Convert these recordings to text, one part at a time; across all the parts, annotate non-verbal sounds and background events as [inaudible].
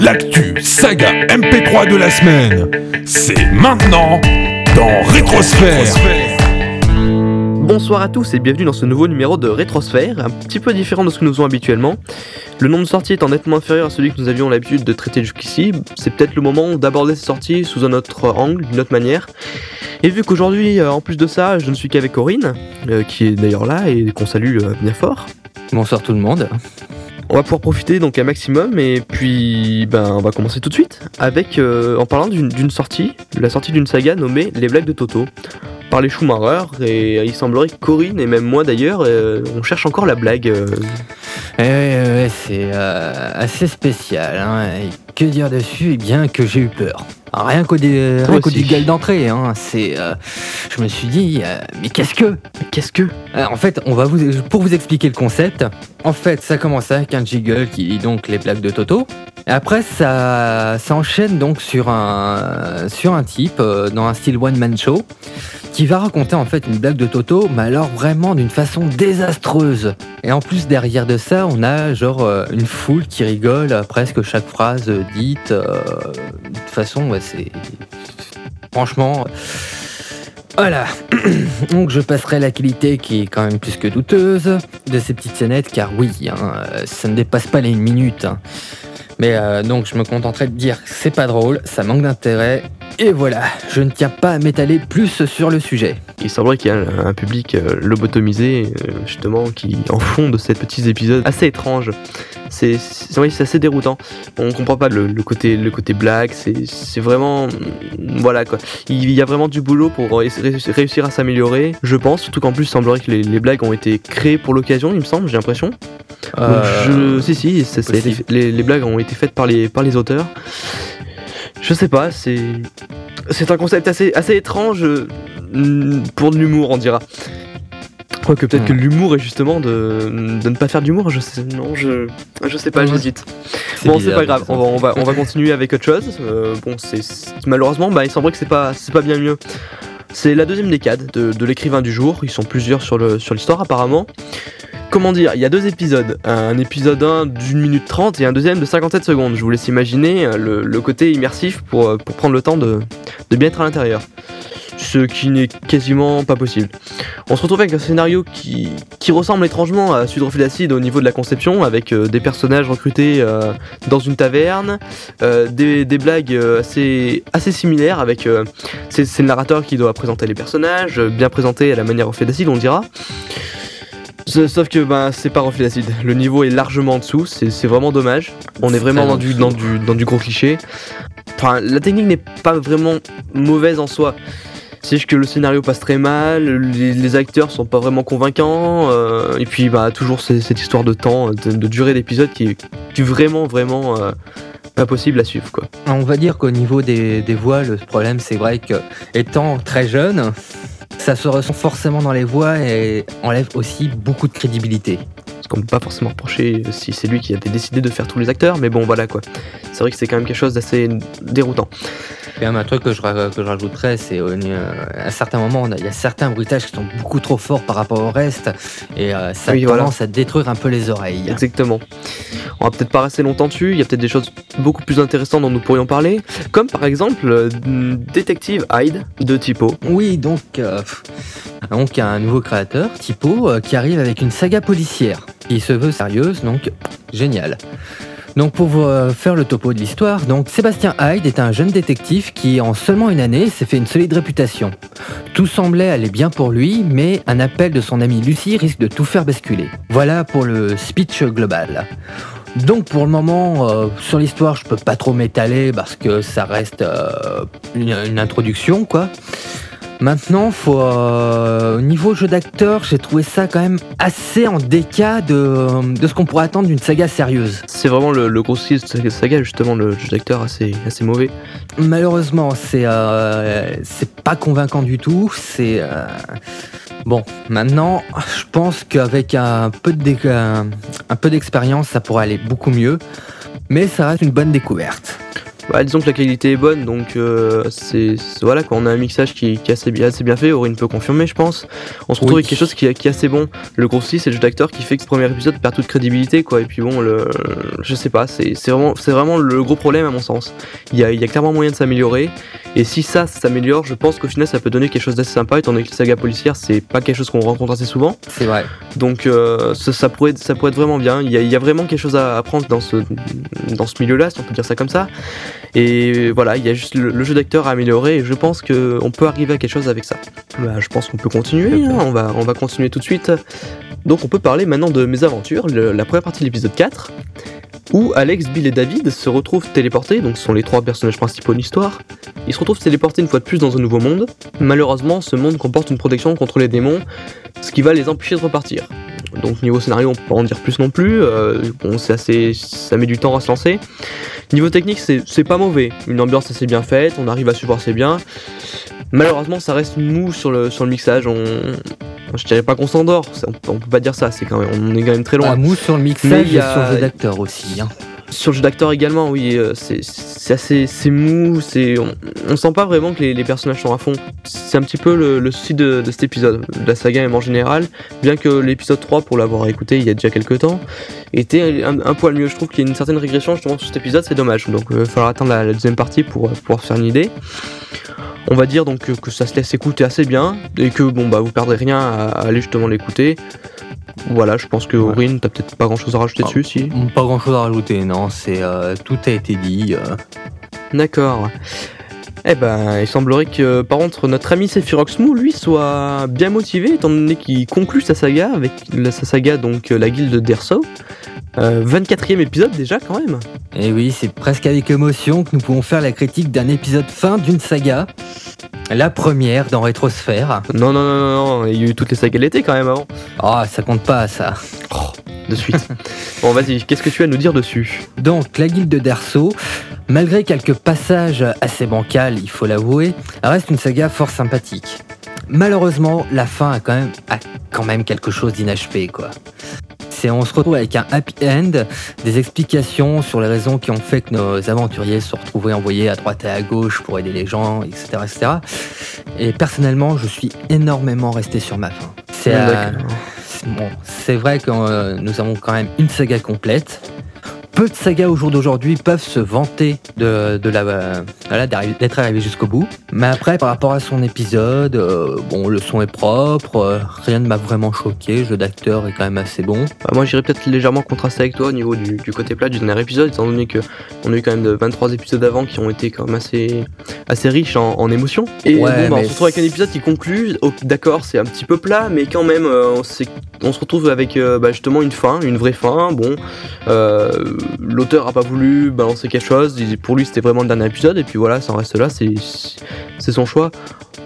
L'actu saga MP3 de la semaine, c'est maintenant dans Rétrosphère. Bonsoir à tous et bienvenue dans ce nouveau numéro de Rétrosphère, un petit peu différent de ce que nous faisons habituellement. Le nombre de sorties étant nettement inférieur à celui que nous avions l'habitude de traiter jusqu'ici, c'est peut-être le moment d'aborder ces sorties sous un autre angle, d'une autre manière. Et vu qu'aujourd'hui, euh, en plus de ça, je ne suis qu'avec Corinne, euh, qui est d'ailleurs là et qu'on salue euh, bien fort. Bonsoir tout le monde. On va pouvoir profiter donc un maximum et puis ben on va commencer tout de suite avec euh, en parlant d'une sortie, la sortie d'une saga nommée Les blagues de Toto par les Schumacher et il semblerait que Corinne et même moi d'ailleurs euh, on cherche encore la blague. euh. Ouais, ouais, c'est euh, assez spécial. hein. Et que dire dessus? Eh bien que j'ai eu peur. Ah, Rien qu'au dé- qu'au d'entrée, hein, c'est, euh, je me suis dit, euh, mais qu'est-ce que Mais qu'est-ce que? Euh, En fait, on va vous, pour vous expliquer le concept, en fait, ça commence avec un jiggle qui lit donc les blagues de Toto. Et après, ça, ça enchaîne donc sur un, sur un type dans un style one-man show qui va raconter en fait une blague de Toto, mais alors vraiment d'une façon désastreuse. Et en plus, derrière de ça, on a genre une foule qui rigole à presque chaque phrase dite. Façon, c'est. Franchement. Voilà. [clears throat] Donc je passerai la qualité qui est quand même plus que douteuse de ces petites scénettes, car oui, hein, euh, ça ne dépasse pas les une minute. hein. Mais euh, donc je me contenterai de dire c'est pas drôle, ça manque d'intérêt, et voilà, je ne tiens pas à m'étaler plus sur le sujet. Il semblerait qu'il y a un, public euh, lobotomisé euh, justement qui en fond de ces petits épisodes assez étranges. C'est assez déroutant. On comprend pas le, le côté le côté blague. C'est vraiment mm, voilà quoi. Il y a vraiment du boulot pour ré- réussir à s'améliorer. Je pense surtout qu'en plus il semblerait que les, les blagues ont été créées pour l'occasion. Il me semble, j'ai l'impression. Euh, je, si si, ça- ça été les, les blagues ont été faites par les par les auteurs. Je sais pas, c'est c'est un concept assez assez étrange euh, pour de l'humour, on dira. Quoique peut-être que l'humour est justement de, de ne pas faire d'humour, je sais, non, je, je sais pas, Ouais. j'hésite. Bon, c'est pas grave, on va, on va, on va bizarre. continuer avec autre chose. Euh, bon, c'est malheureusement, bah, il semblerait que c'est pas, c'est pas bien mieux. C'est la deuxième décade de, de l'écrivain du jour. Ils sont plusieurs sur le sur l'histoire apparemment. Comment dire Il y a deux épisodes. Un épisode 1 d'une minute 30 et un deuxième de 57 secondes. Je vous laisse imaginer euh, le, côté immersif pour, euh, pour prendre le temps de, de bien être à l'intérieur. Ce qui n'est quasiment pas possible. On se retrouve avec un scénario qui, qui ressemble étrangement à Sud Reflet d'Acide au niveau de la conception, avec euh, des personnages recrutés dans une taverne, des, des blagues assez, assez similaires, avec c'est le narrateur qui doit présenter les personnages, bien présentés à la manière Reflet d'Acide, on dira. Sauf que ben, c'est pas Reflet d'Acide, le niveau est largement en dessous, c'est vraiment dommage. On est vraiment dans du, dans, du, dans du gros cliché. Enfin, la technique n'est pas vraiment mauvaise en soi. C'est juste que le scénario passe très mal, les, les acteurs sont pas vraiment convaincants, euh, et puis bah toujours cette histoire de temps, de, de durée d'épisode qui, est- vraiment vraiment euh, pas possible à suivre quoi. On va dire qu'au niveau des, des voix, le problème c'est vrai que étant très jeune, ça se ressent forcément dans les voix et enlève aussi beaucoup de crédibilité. Parce qu'on peut pas forcément reprocher si c'est lui qui a décidé de faire tous les acteurs, mais bon voilà quoi. C'est vrai que c'est quand même quelque chose d'assez déroutant. Et un truc que je, que je rajouterais, c'est euh, à certains moments, il y a certains bruitages qui sont beaucoup trop forts par rapport au reste et euh, ça Oui, a voilà. tendance à détruire un peu les oreilles. Exactement. On va peut-être pas rester longtemps dessus, il y a peut-être des choses beaucoup plus intéressantes dont nous pourrions parler, comme par exemple euh, Détective Hyde de Typo. Oui, donc, euh, donc il y a un nouveau créateur, Typo, euh, qui arrive avec une saga policière qui se veut sérieuse, donc génial. Donc pour euh, faire le topo de l'histoire, donc Sébastien Hyde est un jeune détective qui en seulement une année s'est fait une solide réputation. Tout semblait aller bien pour lui, mais un appel de son amie Lucie risque de tout faire basculer. Voilà pour le speech global. Donc pour le moment, euh, sur l'histoire, je peux pas trop m'étaler parce que ça reste euh, une introduction, quoi. Maintenant, faut, euh, au niveau jeu d'acteur, j'ai trouvé ça quand même assez en déca de, de ce qu'on pourrait attendre d'une saga sérieuse. C'est vraiment le, le gros souci de cette saga, justement, le jeu d'acteur assez, assez mauvais. Malheureusement, c'est euh, c'est pas convaincant du tout. C'est euh, bon. Maintenant, je pense qu'avec un peu de dé- un, un peu d'expérience, ça pourrait aller beaucoup mieux. Mais ça reste une bonne découverte. Bah, disons que la qualité est bonne, donc euh, c'est voilà quoi. On a un mixage qui, qui est assez, bien- assez bien fait. Aurine peut confirmer, je pense. On se retrouve Oui. avec quelque chose qui, est- qui est assez bon. Le gros souci, c'est le jeu d'acteur qui fait que ce premier épisode perd toute crédibilité, quoi. Et puis bon, le, je sais pas, c'est c'est vraiment, c'est vraiment le gros problème à mon sens. Il y a, il y a clairement moyen de s'améliorer. Et si ça s'améliore, je pense qu'au final, ça peut donner quelque chose d'assez sympa. Étant donné que les sagas policières, c'est pas quelque chose qu'on rencontre assez souvent. C'est vrai. Donc euh, ça, ça pourrait, ça pourrait être vraiment bien. Il y a, il y a vraiment quelque chose à apprendre dans ce, dans ce milieu-là, si on peut dire ça comme ça. Et voilà, il y a juste le, le jeu d'acteur à améliorer et je pense qu'on peut arriver à quelque chose avec ça. Bah, je pense qu'on peut continuer, hein. on, va, on va continuer tout de suite. Donc on peut parler maintenant de mes aventures, le- la première partie de l'épisode 4, où Alex, Bill et David se retrouvent téléportés, donc ce sont les trois personnages principaux de l'histoire. Ils se retrouvent téléportés une fois de plus dans un nouveau monde. Malheureusement, ce monde comporte une protection contre les démons, ce qui va les empêcher de repartir. Donc niveau scénario, on peut pas en dire plus non plus. euh, bon, c'est assez, ça met du temps à se lancer. Niveau technique, c'est pas mauvais. Une ambiance assez bien faite, on arrive à suivre assez bien. Malheureusement, ça reste mou sur le sur le mixage. On, je dirais pas qu'on s'endort. On, on peut pas dire ça. C'est quand même, on est quand même très loin. Un mou sur le mixage il y et a- sur le jeu d'acteur aussi. hein. Sur le jeu d'acteur également, oui, euh, c'est assez mou, on, sent pas vraiment que les, personnages sont à fond. C'est un petit peu le, souci de, cet épisode, de la saga même en général, bien que l'épisode 3, pour l'avoir écouté il y a déjà quelques temps, était un, poil mieux. Je trouve qu'il y a une certaine régression justement sur cet épisode, c'est dommage. Donc il va falloir attendre la, deuxième partie pour euh, pouvoir faire une idée. On va dire donc euh, que ça se laisse écouter assez bien et que bon bah vous perdrez rien à aller justement l'écouter. Voilà, je pense que Ouais. Aurine, t'as peut-être pas grand chose à rajouter Ah. dessus, si. Pas grand chose à rajouter, non. C'est euh, tout a été dit. euh. D'accord. Eh ben, il semblerait que, par contre, notre ami Sephirox Mou, lui, soit bien motivé, étant donné qu'il conclut sa saga avec la, sa saga, donc euh, la guilde d'Erso. Euh, 24e épisode déjà, quand même. Et oui, c'est presque avec émotion que nous pouvons faire la critique d'un épisode fin d'une saga. La première dans Rétrosphère. Non, non, non, non, non, il y a eu toutes les sagas de l'été quand même avant. Ah, ça compte pas ça. De suite. [laughs] bon, vas-y, qu'est-ce que tu as à nous dire dessus? Donc, la guilde d'Erso, malgré quelques passages assez bancals, il faut l'avouer, reste une saga fort sympathique. Malheureusement, la fin a quand même, a quand même quelque chose d'inachevé, quoi. C'est, on se retrouve avec un happy end, des explications sur les raisons qui ont fait que nos aventuriers se sont retrouvés envoyés à droite et à gauche pour aider les gens, etc., etc. Et personnellement, je suis énormément resté sur ma fin. C'est, euh, bon, c'est vrai que euh, nous avons quand même une saga complète. Peu de sagas au jour d'aujourd'hui peuvent se vanter de, de la, euh, voilà, d'être arrivé jusqu'au bout. Mais après, par rapport à son épisode, euh, bon, le son est propre, euh, rien ne m'a vraiment choqué, le jeu d'acteur est quand même assez bon. Bah, Moi, j'irais peut-être légèrement contrasté avec toi au niveau du, du côté plat du dernier épisode, étant donné que on a eu quand même de 23 épisodes avant qui ont été quand même assez, assez riches en, en émotions. Et Ouais, bon, bah, on se retrouve avec un épisode qui conclut. oh, D'accord, c'est un petit peu plat, mais quand même, on, se retrouve avec bah, justement une fin, une vraie fin. Bon, l'auteur a pas voulu balancer quelque chose. Pour lui, c'était vraiment le dernier épisode, et puis voilà, ça en reste là. C'est son choix.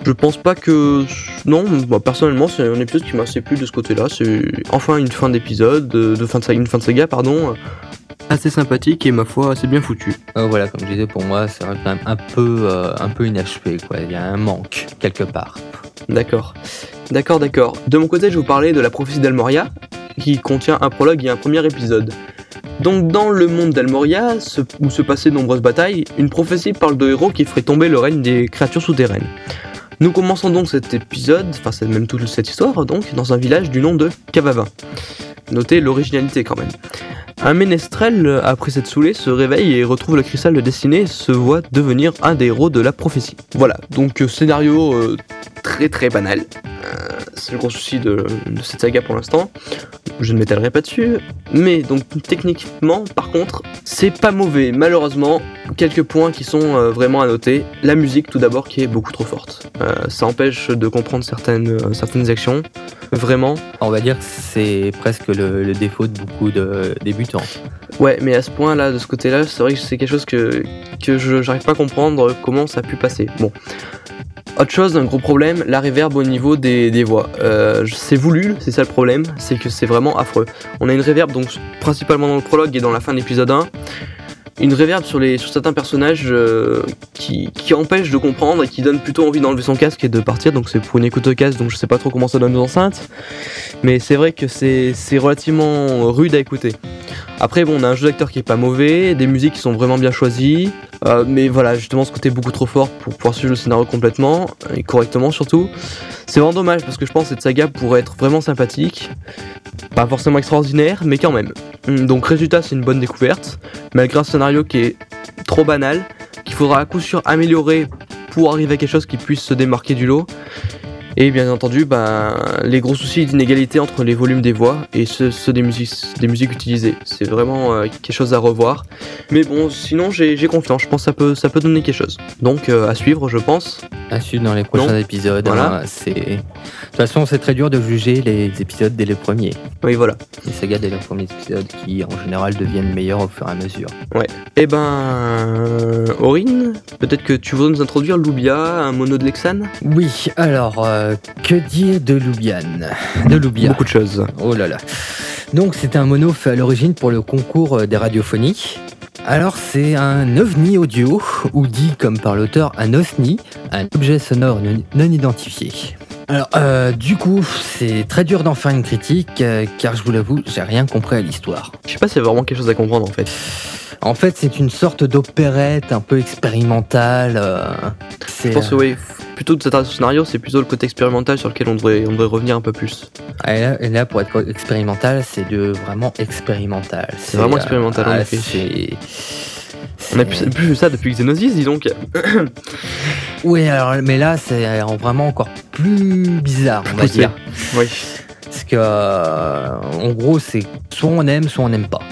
Je pense pas que. Non, bah, personnellement, c'est un épisode qui m'a assez plu de ce côté-là. C'est enfin une fin d'épisode, de, de fin de saga, une fin de saga, pardon. Assez sympathique et ma foi assez bien foutu. Euh, voilà, comme je disais, pour moi, c'est quand même un peu, euh, un peu inachevé, quoi. Il y a un manque, quelque part. D'accord. D'accord, d'accord. De mon côté, je vais vous parler de la prophétie d'Almoria, qui contient un prologue et un premier épisode. Donc, dans le monde d'Almoria, où se passaient de nombreuses batailles, une prophétie parle de héros qui ferait tomber le règne des créatures souterraines. Nous commençons donc cet épisode, enfin c'est même toute cette histoire, donc, dans un village du nom de Cavavin. Notez l'originalité quand même. Un ménestrel, après s'être saoulé, se réveille et retrouve le cristal de destinée et se voit devenir un des héros de la prophétie. Voilà, donc euh, scénario euh, très très banal. Euh, c'est le gros souci de, cette saga pour l'instant. Je ne m'étalerai pas dessus. Mais donc techniquement, par contre, c'est pas mauvais. Malheureusement, quelques points qui sont euh, vraiment à noter. La musique tout d'abord qui est beaucoup trop forte. Euh, ça empêche de comprendre certaines, euh, actions. Vraiment. On va dire que c'est presque le, défaut de beaucoup de Ouais, mais à ce point-là, de ce côté-là, c'est vrai que c'est quelque chose que, que je j'arrive pas à comprendre comment ça a pu passer. Bon. Autre chose, un gros problème, la reverb au niveau des, voix. Euh, c'est voulu, c'est ça le problème, c'est que c'est vraiment affreux. On a une reverb donc principalement dans le prologue et dans la fin de l'épisode 1. Une reverb sur, sur certains personnages euh, qui, empêche de comprendre et qui donne plutôt envie d'enlever son casque et de partir. Donc c'est pour une écoute casque, donc je sais pas trop comment ça donne aux enceintes. Mais c'est vrai que c'est c'est relativement rude à écouter. Après, bon, on a un jeu d'acteur qui est pas mauvais, des musiques qui sont vraiment bien choisies, euh, mais voilà, justement, ce côté beaucoup trop fort pour pouvoir suivre le scénario complètement, et correctement surtout. C'est vraiment dommage parce que je pense que cette saga pourrait être vraiment sympathique, pas forcément extraordinaire, mais quand même. Hum, Donc, résultat, c'est une bonne découverte, malgré un scénario qui est trop banal, qu'il faudra à coup sûr améliorer pour arriver à quelque chose qui puisse se démarquer du lot. Et bien entendu, ben, les gros soucis d'inégalité entre les volumes des voix et ceux, ceux des, musiques, des musiques utilisées. C'est vraiment euh, quelque chose à revoir. Mais bon, sinon j'ai confiance, je pense que ça peut, ça peut donner quelque chose. Donc euh, à suivre, je pense. À suivre dans les prochains Non. épisodes. Voilà. hein, c'est... De toute façon, c'est très dur de juger les épisodes dès les premiers. Oui, voilà. Les sagas dès les premiers épisodes qui, en général, deviennent meilleurs au fur et à mesure. Eh ben, Aurine, peut-être que tu voudrais nous introduire Loubia, un mono de Lexane? Oui, alors, euh, que dire de Loubiane De Loubia. Beaucoup de choses. Oh là là. Donc c'est un mono fait à l'origine pour le concours euh, des radiophonies. Alors c'est un ovni audio, ou dit comme par l'auteur un OSNI, un objet sonore non, identifié. Alors euh, du coup c'est très dur d'en faire une critique euh, car je vous l'avoue j'ai rien compris à l'histoire. Je sais pas s'il y a vraiment quelque chose à comprendre en fait. En fait c'est une sorte d'opérette un peu expérimentale. euh, c'est, Je pense que oui, plutôt que cet scénario, c'est plutôt le côté expérimental sur lequel on devrait, on devrait revenir un peu plus. Ah, Et là, et là, pour être expérimental, c'est de vraiment expérimental. C'est vraiment expérimental, en ah, effet. On a plus, plus vu ça depuis Xenosis, dis donc. [coughs] Oui, alors, mais là, c'est euh, vraiment encore plus bizarre, on va dire. Oui. Parce que, euh, en gros, c'est soit on aime, soit on n'aime pas.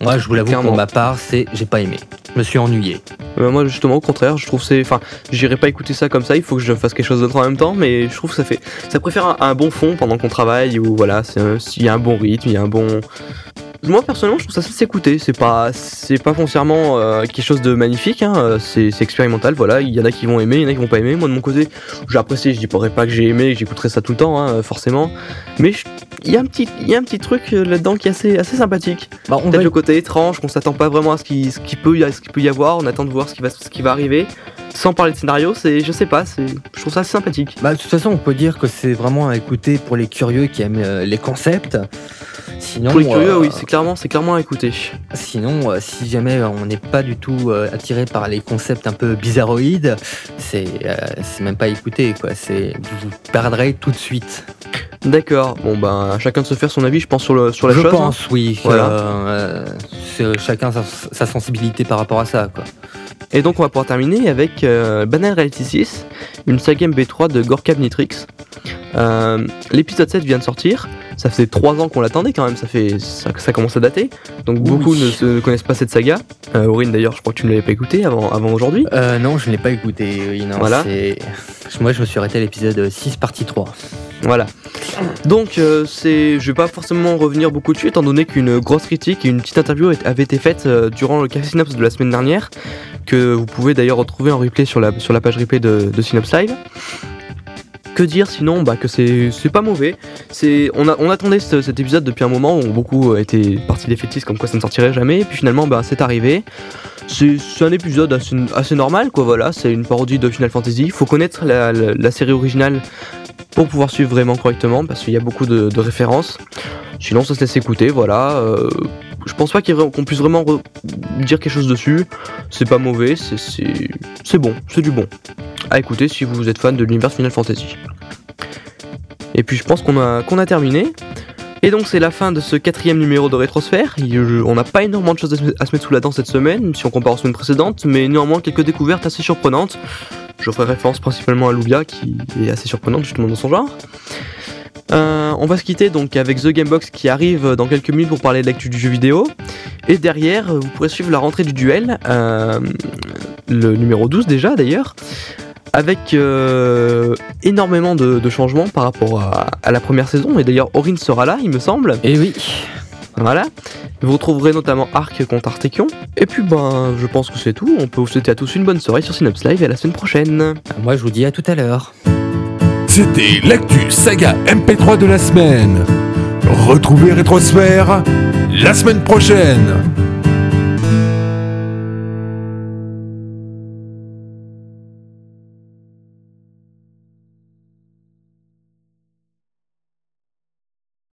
Moi, je vous l'avoue, pour ma part, c'est j'ai pas aimé. Je me suis ennuyé. Euh, moi justement au contraire, je trouve c'est, enfin, j'irai pas écouter ça comme ça. Il faut que je fasse quelque chose d'autre en même temps, mais je trouve que ça fait, ça préfère un, bon fond pendant qu'on travaille ou voilà, s'il y a un bon rythme, il y a un bon. Moi personnellement, je trouve ça ça s'écouter. C'est pas, c'est pas foncièrement euh, quelque chose de magnifique. Hein. euh, C'est, c'est expérimental. Voilà, il y en a qui vont aimer, il y en a qui vont pas aimer. Moi de mon côté, j'ai apprécié. Je dirais pas que j'ai aimé, que j'écouterai ça tout le temps, hein, forcément. Mais il y a un petit, il y a un petit truc euh, là-dedans qui est assez, assez sympathique. Bah, on Peut-être va- le côté étrange, qu'on s'attend pas vraiment à ce qui, ce qui peut, y- ce qu'il peut y avoir, on attend de voir ce qui va, ce qui va arriver. Sans parler de scénario, c'est, je sais pas, c'est, je trouve ça assez sympathique. Bah, de toute façon, on peut dire que c'est vraiment à écouter pour les curieux qui aiment euh, les concepts. Sinon, Pour les curieux, euh, oui, c'est clairement, c'est clairement à écouter. Sinon, euh, si jamais on n'est pas du tout attiré par les concepts un peu bizarroïdes, c'est c'est même pas écouter, quoi. C'est vous vous perdrez tout de suite. D'accord. Bon ben, chacun de se faire son avis, je pense sur le, sur la Je chose. hein. pense, oui. Voilà. euh, c'est chacun sa, sa sensibilité par rapport à ça, quoi. Et donc on va pouvoir terminer avec euh, Banal Reality 6, une saga MB3 de Gorka Nitrix. Euh, L'épisode 7 vient de sortir. Ça fait 3 ans qu'on l'attendait quand même, ça fait ça, ça commence à dater. Donc beaucoup ne, se- ne connaissent pas cette saga. Euh, Aurine d'ailleurs, je crois que tu ne l'avais pas écouté avant, avant aujourd'hui. Euh, non, je ne l'ai pas écouté. Oui, non, Voilà. Moi, je me suis arrêté à l'épisode 6, partie 3. Voilà. Donc euh, c'est, je vais pas forcément revenir beaucoup dessus étant donné qu'une grosse critique et une petite interview avait été faite euh, durant le Café Synops de la semaine dernière, que vous pouvez d'ailleurs retrouver en replay sur la, page replay de, de Synops Live. Que dire sinon? Bah, que c'est pas mauvais. On, attendait ce- cet épisode depuis un moment où beaucoup étaient partis défaitistes comme quoi ça ne sortirait jamais et puis finalement bah, c'est arrivé. C'est un épisode assez, normal quoi voilà, c'est une parodie de Final Fantasy. Il faut connaître la, série originale pour pouvoir suivre vraiment correctement parce qu'il y a beaucoup de, références. Sinon ça se laisse écouter voilà. euh, je pense pas qu'on puisse vraiment re- dire quelque chose dessus. C'est pas mauvais, c'est- bon, c'est du bon. À écouter si vous êtes fan de l'univers Final Fantasy. Et puis je pense qu'on a terminé. Et donc c'est la fin de ce quatrième numéro de Rétrosphère. On n'a pas énormément de choses à se, à se mettre sous la dent cette semaine, si on compare aux semaines précédentes, mais néanmoins quelques découvertes assez surprenantes. Je ferai référence principalement à Loubia, qui est assez surprenante justement dans son genre. Euh, on va se quitter donc avec The Gamebox qui arrive dans quelques minutes pour parler de l'actu du jeu vidéo. Et derrière, vous pourrez suivre la rentrée du duel, euh, le numéro 12 déjà d'ailleurs, avec euh, énormément de, de changements par rapport à, à la première saison. Et d'ailleurs, Aurine sera là, il me semble. Et oui. Voilà. Vous retrouverez notamment Arc contre Artekion. Et puis, ben, je pense que c'est tout. On peut vous souhaiter à tous une bonne soirée sur Synops Live et à la semaine prochaine. Moi, je vous dis à tout à l'heure. C'était l'actu saga MP3 de la semaine. Retrouvez Rétrosphère la semaine prochaine.